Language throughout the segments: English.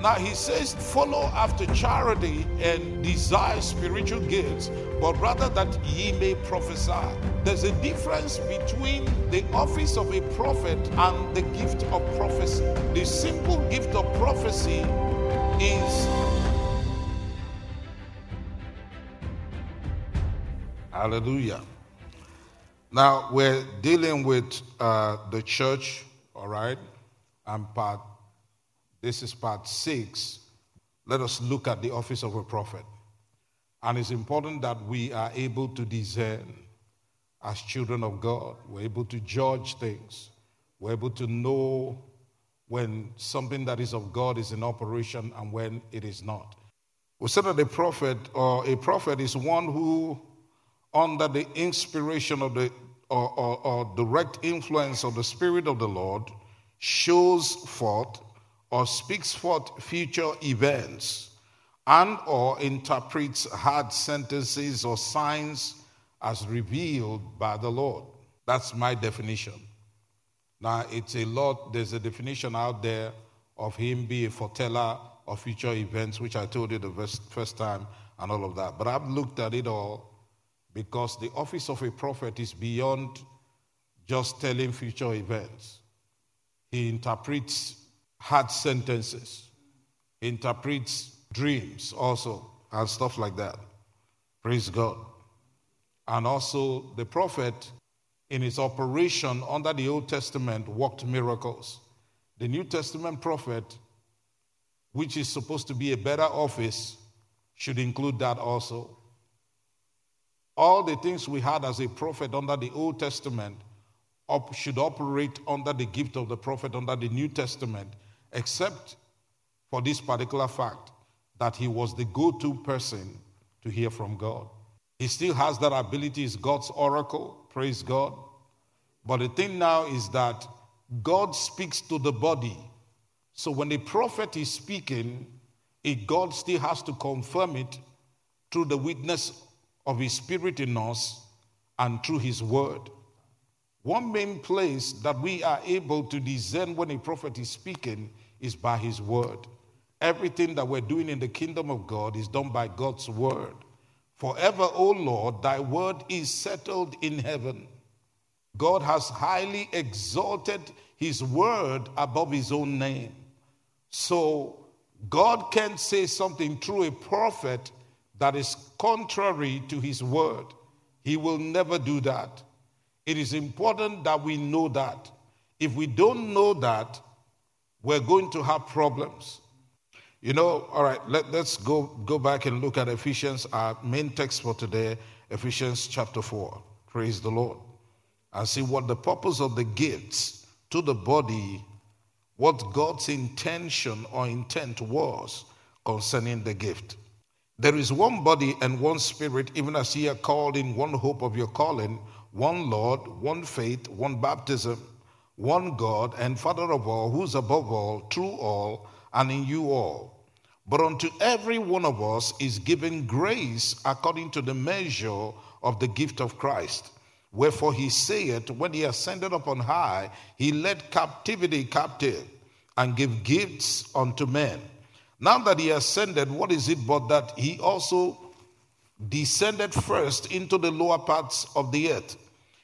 Now he says, follow after charity and desire spiritual gifts, but rather that ye may prophesy. There's a difference between the office of a prophet and the gift of prophecy. The simple gift of prophecy is Hallelujah. Now we're dealing with uh, the church, all right, and part this is part six. Let us look at the office of a prophet. And it's important that we are able to discern as children of God. We're able to judge things. We're able to know when something that is of God is in operation and when it is not. We said that a prophet or a prophet is one who, under the inspiration of the or, or, or direct influence of the Spirit of the Lord, shows forth or speaks forth future events and or interprets hard sentences or signs as revealed by the Lord. That's my definition. Now, it's a lot, there's a definition out there of him being a foreteller of future events, which I told you the first, first time and all of that. But I've looked at it all because the office of a prophet is beyond just telling future events. He interprets hard sentences, interprets dreams also, and stuff like that. Praise God. And also, the prophet, in his operation under the Old Testament, worked miracles. The New Testament prophet, which is supposed to be a better office, should include that also. All the things we had as a prophet under the Old Testament should operate under the gift of the prophet under the New Testament except for this particular fact that he was the go to person to hear from God. He still has that ability, is God's oracle, praise God. But the thing now is that God speaks to the body. So when a prophet is speaking, it, God still has to confirm it through the witness of his spirit in us and through his word. One main place that we are able to discern when a prophet is speaking is by his word. Everything that we're doing in the kingdom of God is done by God's word. Forever, O Lord, thy word is settled in heaven. God has highly exalted his word above his own name. So, God can't say something through a prophet that is contrary to his word. He will never do that. It is important that we know that. If we don't know that, we're going to have problems. You know, all right, let, us go, go back and look at Ephesians, our main text for today, Ephesians chapter 4. Praise the Lord. And see what the purpose of the gifts to the body, what God's intention or intent was concerning the gift. There is one body and one spirit, even as ye are called in one hope of your calling one Lord, one faith, one baptism, one God and Father of all, who's above all, through all, and in you all. But unto every one of us is given grace according to the measure of the gift of Christ. Wherefore he saith, When he ascended up on high, he led captivity captive and gave gifts unto men. Now that he ascended, what is it but that he also descended first into the lower parts of the earth?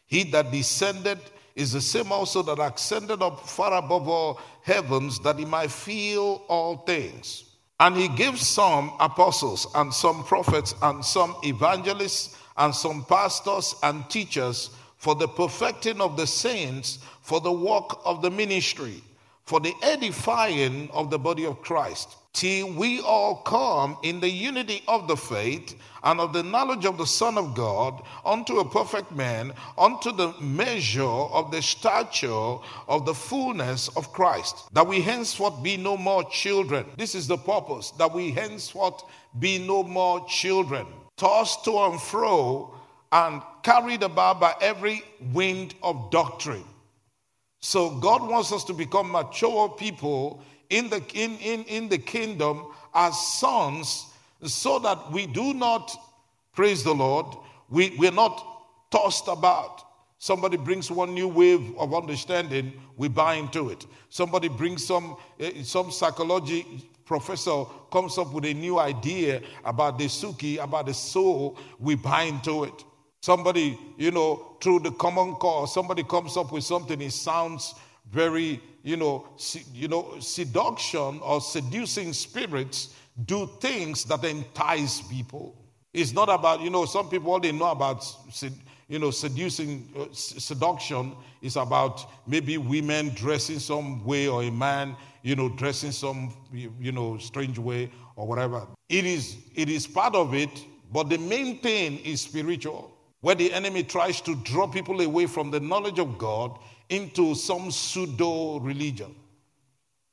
He that descended is the same also that ascended up far above all heavens that he might feel all things. And he gives some apostles and some prophets and some evangelists and some pastors and teachers for the perfecting of the saints, for the work of the ministry, for the edifying of the body of Christ till we all come in the unity of the faith and of the knowledge of the Son of God unto a perfect man, unto the measure of the stature of the fullness of Christ, that we henceforth be no more children. This is the purpose, that we henceforth be no more children, tossed to and fro and carried about by every wind of doctrine. So God wants us to become mature people in the, in, in, in the kingdom as sons so that we do not, praise the Lord, we, we're not tossed about. Somebody brings one new wave of understanding, we buy into it. Somebody brings some, eh, some psychology professor comes up with a new idea about the suki, about the soul, we buy into it. Somebody, you know, through the common cause, somebody comes up with something, it sounds very, you know, you know, seduction or seducing spirits do things that entice people. It's not about, you know, some people all they know about you know, seducing, uh, seduction is about maybe women dressing some way or a man, you know, dressing some, you know, strange way or whatever. It is, it is part of it, but the main thing is spiritual, where the enemy tries to draw people away from the knowledge of God into some pseudo religion.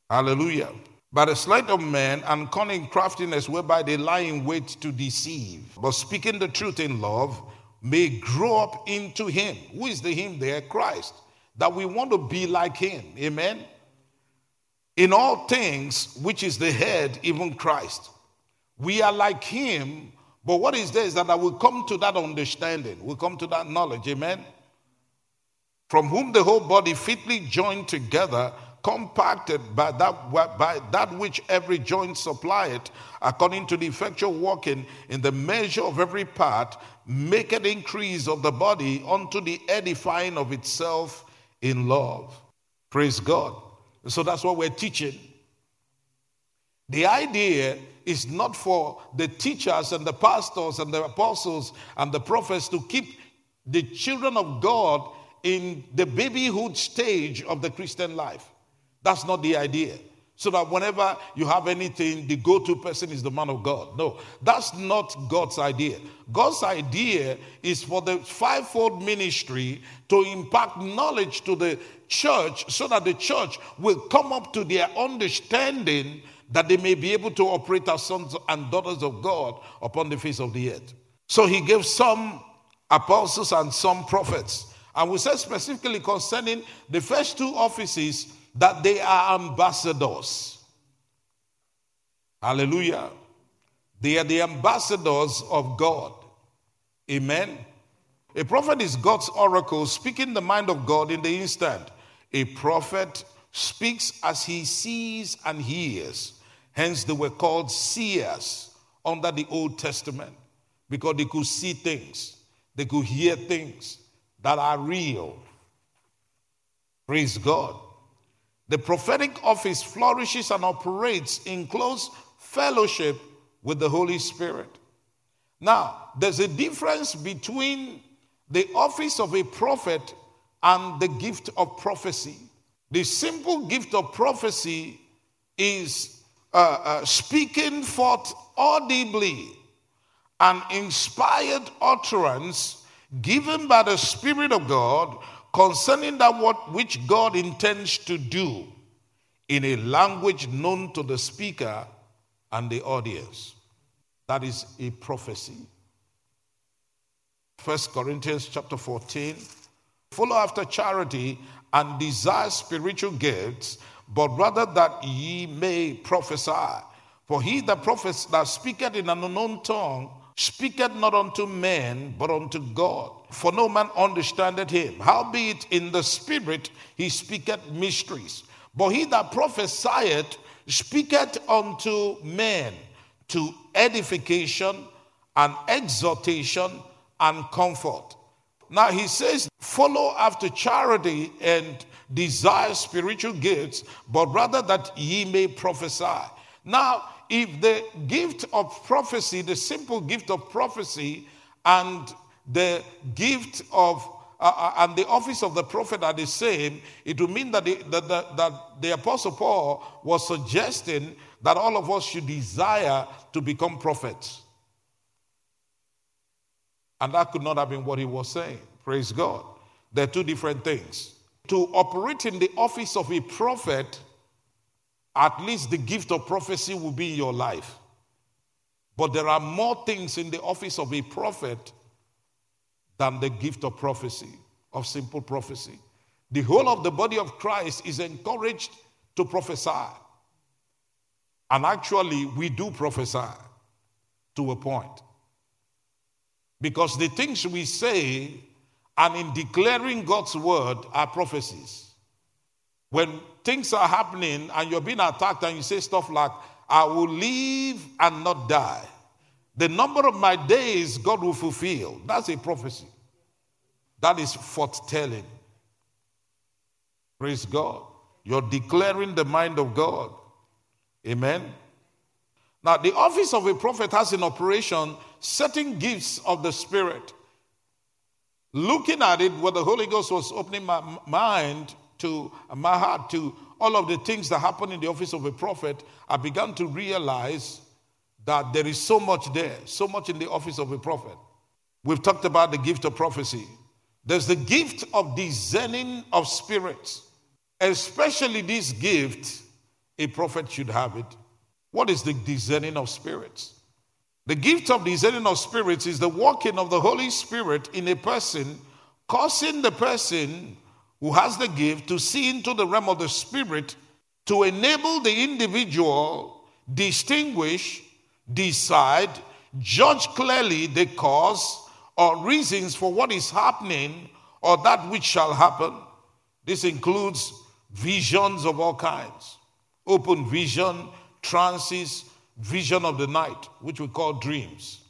Hallelujah. By the sleight of men and cunning craftiness whereby they lie in wait to deceive, but speaking the truth in love, may grow up into Him. Who is the Him there? Christ. That we want to be like Him. Amen. In all things, which is the head, even Christ. We are like Him, but what is there is that I will come to that understanding, we come to that knowledge. Amen. From whom the whole body fitly joined together compacted by that, by that which every joint supplieth, according to the effectual working in the measure of every part, make an increase of the body unto the edifying of itself in love. Praise God. So that's what we're teaching. The idea is not for the teachers and the pastors and the apostles and the prophets to keep the children of God in the babyhood stage of the Christian life. That's not the idea. So that whenever you have anything, the go to person is the man of God. No, that's not God's idea. God's idea is for the fivefold ministry to impact knowledge to the church so that the church will come up to their understanding that they may be able to operate as sons and daughters of God upon the face of the earth. So he gave some apostles and some prophets. And we said specifically concerning the first two offices that they are ambassadors. Hallelujah. They are the ambassadors of God. Amen. A prophet is God's oracle speaking the mind of God in the instant. A prophet speaks as he sees and hears. Hence, they were called seers under the Old Testament because they could see things, they could hear things that are real. Praise God. The prophetic office flourishes and operates in close fellowship with the Holy Spirit. Now, there's a difference between the office of a prophet and the gift of prophecy. The simple gift of prophecy is uh, uh, speaking forth audibly an inspired utterance given by the Spirit of God concerning that what which God intends to do in a language known to the speaker and the audience. That is a prophecy. First Corinthians chapter 14. Follow after charity and desire spiritual gifts, but rather that ye may prophesy. For he that prophets that speaketh in an unknown tongue speaketh not unto men, but unto God. For no man understandeth him. Howbeit in the spirit he speaketh mysteries. But he that prophesieth speaketh unto men to edification and exhortation and comfort. Now he says, follow after charity and desire spiritual gifts, but rather that ye may prophesy. Now, if the gift of prophecy, the simple gift of prophecy, and the gift of uh, uh, and the office of the prophet are the same, it would mean that the, that, the, that the Apostle Paul was suggesting that all of us should desire to become prophets. And that could not have been what he was saying. Praise God. They're two different things. To operate in the office of a prophet at least the gift of prophecy will be in your life. But there are more things in the office of a prophet than the gift of prophecy, of simple prophecy. The whole of the body of Christ is encouraged to prophesy. And actually, we do prophesy to a point. Because the things we say and in declaring God's word are prophecies. When things are happening and you're being attacked and you say stuff like, I will live and not die. The number of my days God will fulfill. That's a prophecy. That is foretelling. Praise God. You're declaring the mind of God. Amen. Now, the office of a prophet has in operation certain gifts of the Spirit. Looking at it, where the Holy Ghost was opening my mind to uh, my heart to all of the things that happen in the office of a prophet, I began to realize that there is so much there, so much in the office of a prophet. We've talked about the gift of prophecy. There's the gift of discerning of spirits. Especially this gift, a prophet should have it. What is the discerning of spirits? The gift of discerning of spirits is the working of the Holy Spirit in a person, causing the person who has the gift to see into the realm of the Spirit to enable the individual distinguish, decide, judge clearly the cause or reasons for what is happening or that which shall happen. This includes visions of all kinds, open vision, trances, vision of the night, which we call dreams.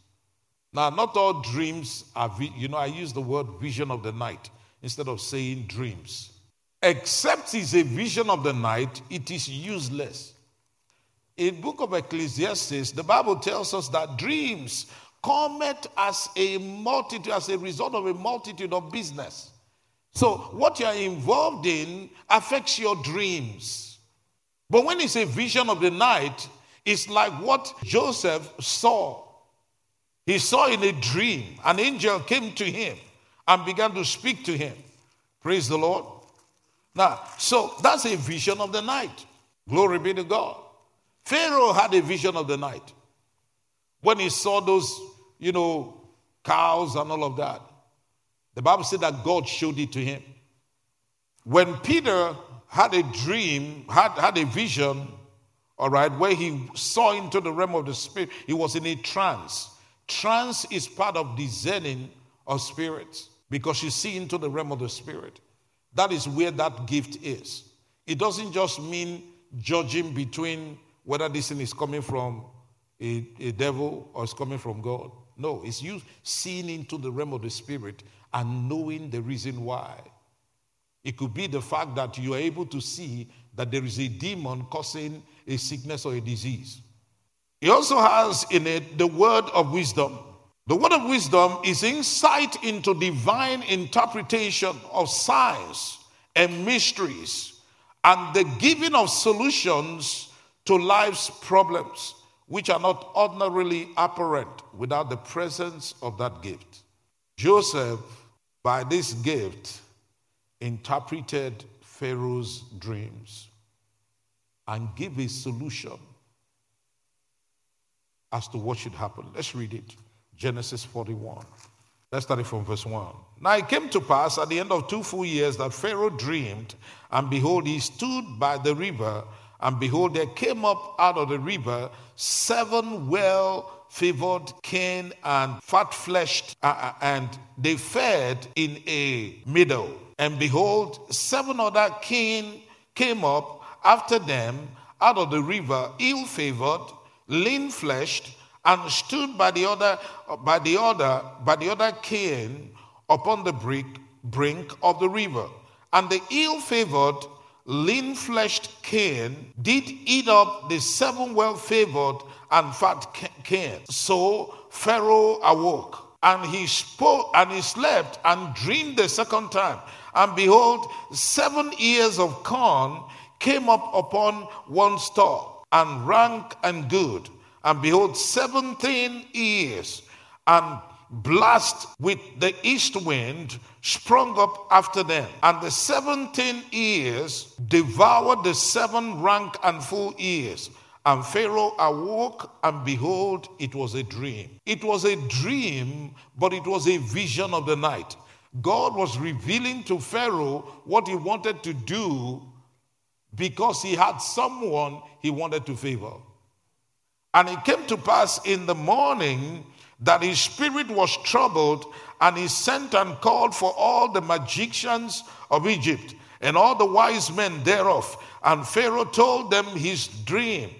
Now, not all dreams are, you know, I use the word vision of the night instead of saying dreams. Except it's a vision of the night, it is useless. In book of Ecclesiastes, the Bible tells us that dreams cometh as a multitude, as a result of a multitude of business. So what you are involved in affects your dreams. But when it's a vision of the night, it's like what Joseph saw. He saw in a dream, an angel came to him and began to speak to him. Praise the Lord. Now, so that's a vision of the night. Glory be to God. Pharaoh had a vision of the night when he saw those, you know, cows and all of that. The Bible said that God showed it to him. When Peter had a dream, had, had a vision, all right, where he saw into the realm of the spirit, he was in a trance. Trance is part of discerning of spirits because you see into the realm of the spirit. That is where that gift is. It doesn't just mean judging between whether this thing is coming from a, a devil or it's coming from God. No, it's you seeing into the realm of the spirit and knowing the reason why. It could be the fact that you are able to see that there is a demon causing a sickness or a disease. He also has in it the word of wisdom. The word of wisdom is insight into divine interpretation of science and mysteries and the giving of solutions to life's problems, which are not ordinarily apparent without the presence of that gift. Joseph by this gift, interpreted Pharaoh's dreams and give a solution as to what should happen. Let's read it Genesis 41. Let's start it from verse 1. Now it came to pass at the end of two full years that Pharaoh dreamed, and behold, he stood by the river, and behold, there came up out of the river seven well favored, kine, and fat fleshed, uh, uh, and they fed in a meadow. And behold, seven other kine came up after them out of the river, ill favored, lean fleshed, and stood by the other, by the other, by the other kine upon the brink, brink of the river. And the ill favored, lean fleshed kine did eat up the seven well favored and fat came. So Pharaoh awoke, and he spoke, and he slept, and dreamed the second time. And behold, seven ears of corn came up upon one stalk, and rank and good. And behold, seventeen ears, and blast with the east wind sprung up after them. And the seventeen ears devoured the seven rank and full ears and Pharaoh awoke, and behold, it was a dream. It was a dream, but it was a vision of the night. God was revealing to Pharaoh what he wanted to do because he had someone he wanted to favor. And it came to pass in the morning that his spirit was troubled, and he sent and called for all the magicians of Egypt and all the wise men thereof. And Pharaoh told them his dream,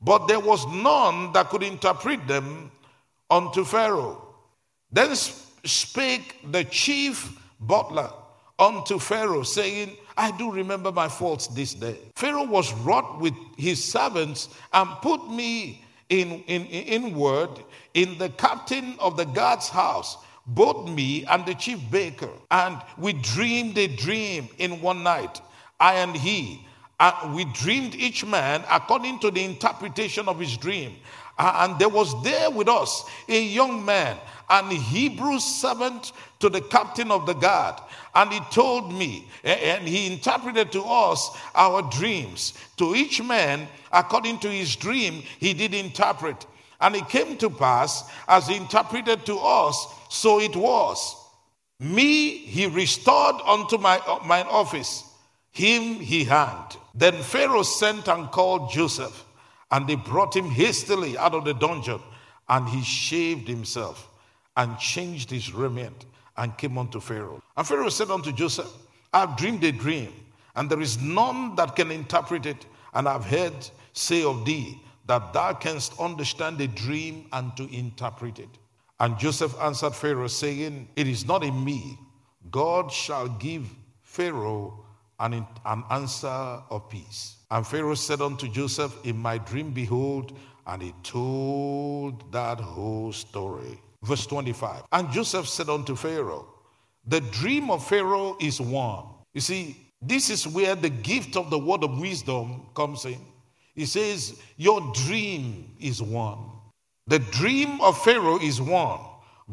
but there was none that could interpret them unto Pharaoh. Then spake the chief butler unto Pharaoh, saying, I do remember my faults this day. Pharaoh was wroth with his servants and put me in, in, in word in the captain of the guard's house, both me and the chief baker. And we dreamed a dream in one night, I and he. And we dreamed each man according to the interpretation of his dream. And there was there with us a young man, an Hebrew servant to the captain of the guard. And he told me, and he interpreted to us our dreams. To each man, according to his dream, he did interpret. And it came to pass, as he interpreted to us, so it was. Me he restored unto my, office, him he hanged. Then Pharaoh sent and called Joseph, and they brought him hastily out of the dungeon, and he shaved himself and changed his raiment and came unto Pharaoh. And Pharaoh said unto Joseph, I have dreamed a dream, and there is none that can interpret it. And I've heard say of thee that thou canst understand a dream and to interpret it. And Joseph answered Pharaoh, saying, It is not in me. God shall give Pharaoh an, an answer of peace. And Pharaoh said unto Joseph, In my dream, behold, and he told that whole story. Verse 25. And Joseph said unto Pharaoh, The dream of Pharaoh is one. You see, this is where the gift of the word of wisdom comes in. He says, Your dream is one. The dream of Pharaoh is one.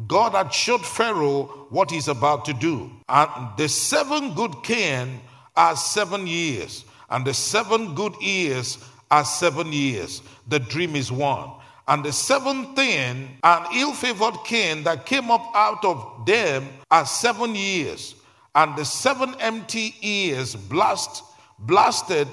God had showed Pharaoh what he's about to do. And the seven good kine are seven years, and the seven good years are seven years. The dream is one. And the seventh thing, an ill favored king that came up out of them are seven years. And the seven empty years blast, blasted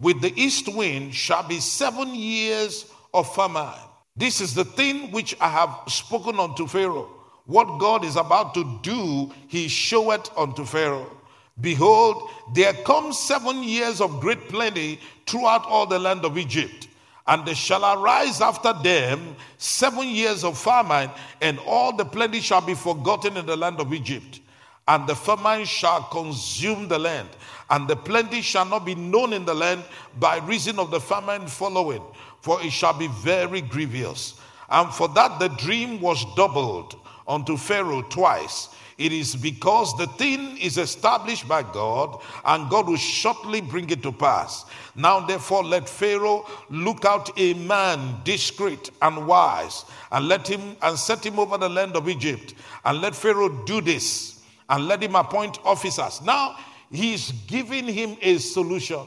with the east wind shall be seven years of famine. This is the thing which I have spoken unto Pharaoh. What God is about to do, he showeth unto Pharaoh. Behold, there come seven years of great plenty throughout all the land of Egypt and there shall arise after them seven years of famine, and all the plenty shall be forgotten in the land of Egypt. And the famine shall consume the land, and the plenty shall not be known in the land by reason of the famine following, for it shall be very grievous. And for that the dream was doubled unto Pharaoh twice it is because the thing is established by God, and God will shortly bring it to pass. Now, therefore, let Pharaoh look out a man discreet and wise, and let him and set him over the land of Egypt. And let Pharaoh do this, and let him appoint officers. Now, he's giving him a solution.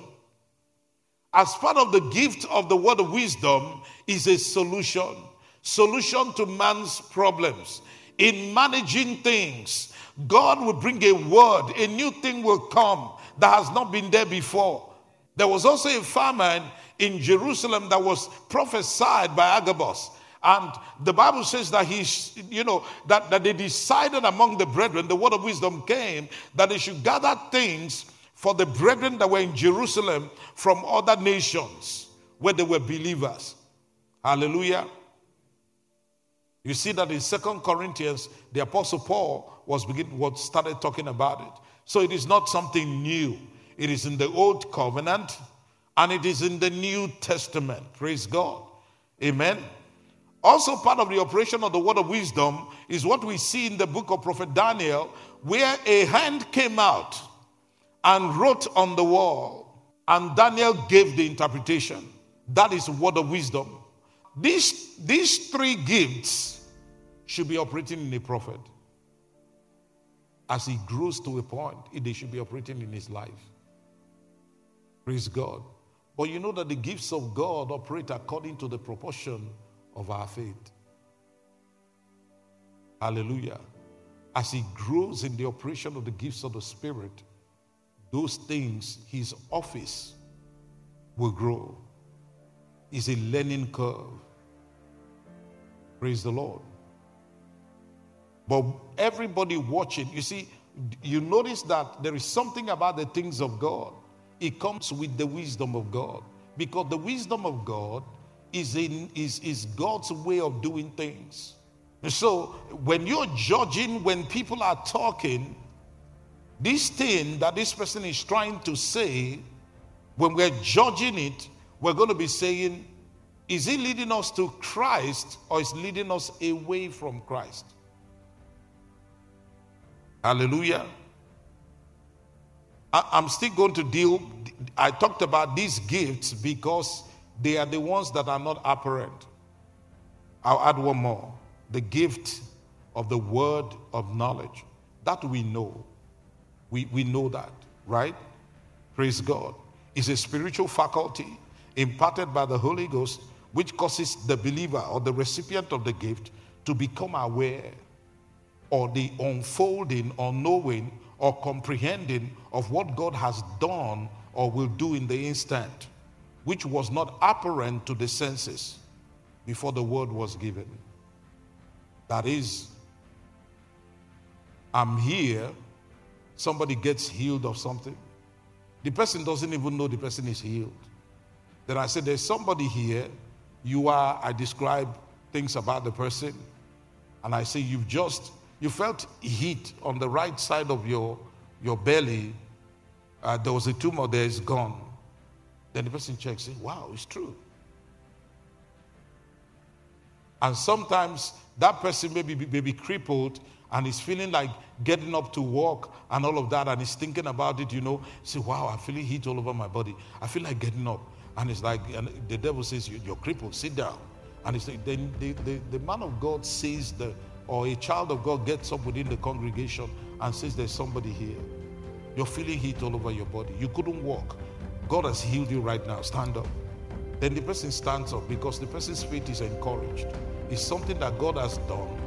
As part of the gift of the word of wisdom is a solution. Solution to man's problems in managing things. God will bring a word, a new thing will come that has not been there before. There was also a famine in Jerusalem that was prophesied by Agabus. And the Bible says that he's, you know, that, that they decided among the brethren, the word of wisdom came, that they should gather things for the brethren that were in Jerusalem from other nations where they were believers. Hallelujah. You see that in Second Corinthians, the Apostle Paul was begin, what started talking about it. So it is not something new. It is in the Old Covenant and it is in the New Testament. Praise God. Amen. Also, part of the operation of the word of wisdom is what we see in the book of Prophet Daniel, where a hand came out and wrote on the wall, and Daniel gave the interpretation. That is word of wisdom. These, these three gifts should be operating in a prophet. As he grows to a point, they should be operating in his life. Praise God. But you know that the gifts of God operate according to the proportion of our faith. Hallelujah. As he grows in the operation of the gifts of the Spirit, those things, his office will grow. It's a learning curve. Praise the Lord. But everybody watching, you see, you notice that there is something about the things of God. It comes with the wisdom of God. Because the wisdom of God is, in, is, is God's way of doing things. And so when you're judging, when people are talking, this thing that this person is trying to say, when we're judging it, we're going to be saying, is it leading us to Christ or is leading us away from Christ? Hallelujah. I, am still going to deal, I talked about these gifts because they are the ones that are not apparent. I'll add one more the gift of the word of knowledge. That we know. We, we know that, right? Praise God. It's a spiritual faculty imparted by the Holy Ghost, which causes the believer or the recipient of the gift to become aware or the unfolding or knowing or comprehending of what God has done or will do in the instant, which was not apparent to the senses before the word was given. That is, I'm here, somebody gets healed of something. The person doesn't even know the person is healed. Then I said, There's somebody here. You are, I describe things about the person. And I say, You've just, you felt heat on the right side of your, your belly. Uh, there was a tumor there, it's gone. Then the person checks, say, Wow, it's true. And sometimes that person may be, may be crippled and is feeling like getting up to walk and all of that and he's thinking about it, you know, say, wow, I'm feeling heat all over my body. I feel like getting up. And it's like, and the devil says, You're crippled, sit down. And it's like, then the, the, the man of God sees the, or a child of God gets up within the congregation and says, There's somebody here. You're feeling heat all over your body. You couldn't walk. God has healed you right now. Stand up. Then the person stands up because the person's faith is encouraged. It's something that God has done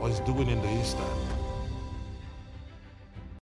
or is doing in the instant.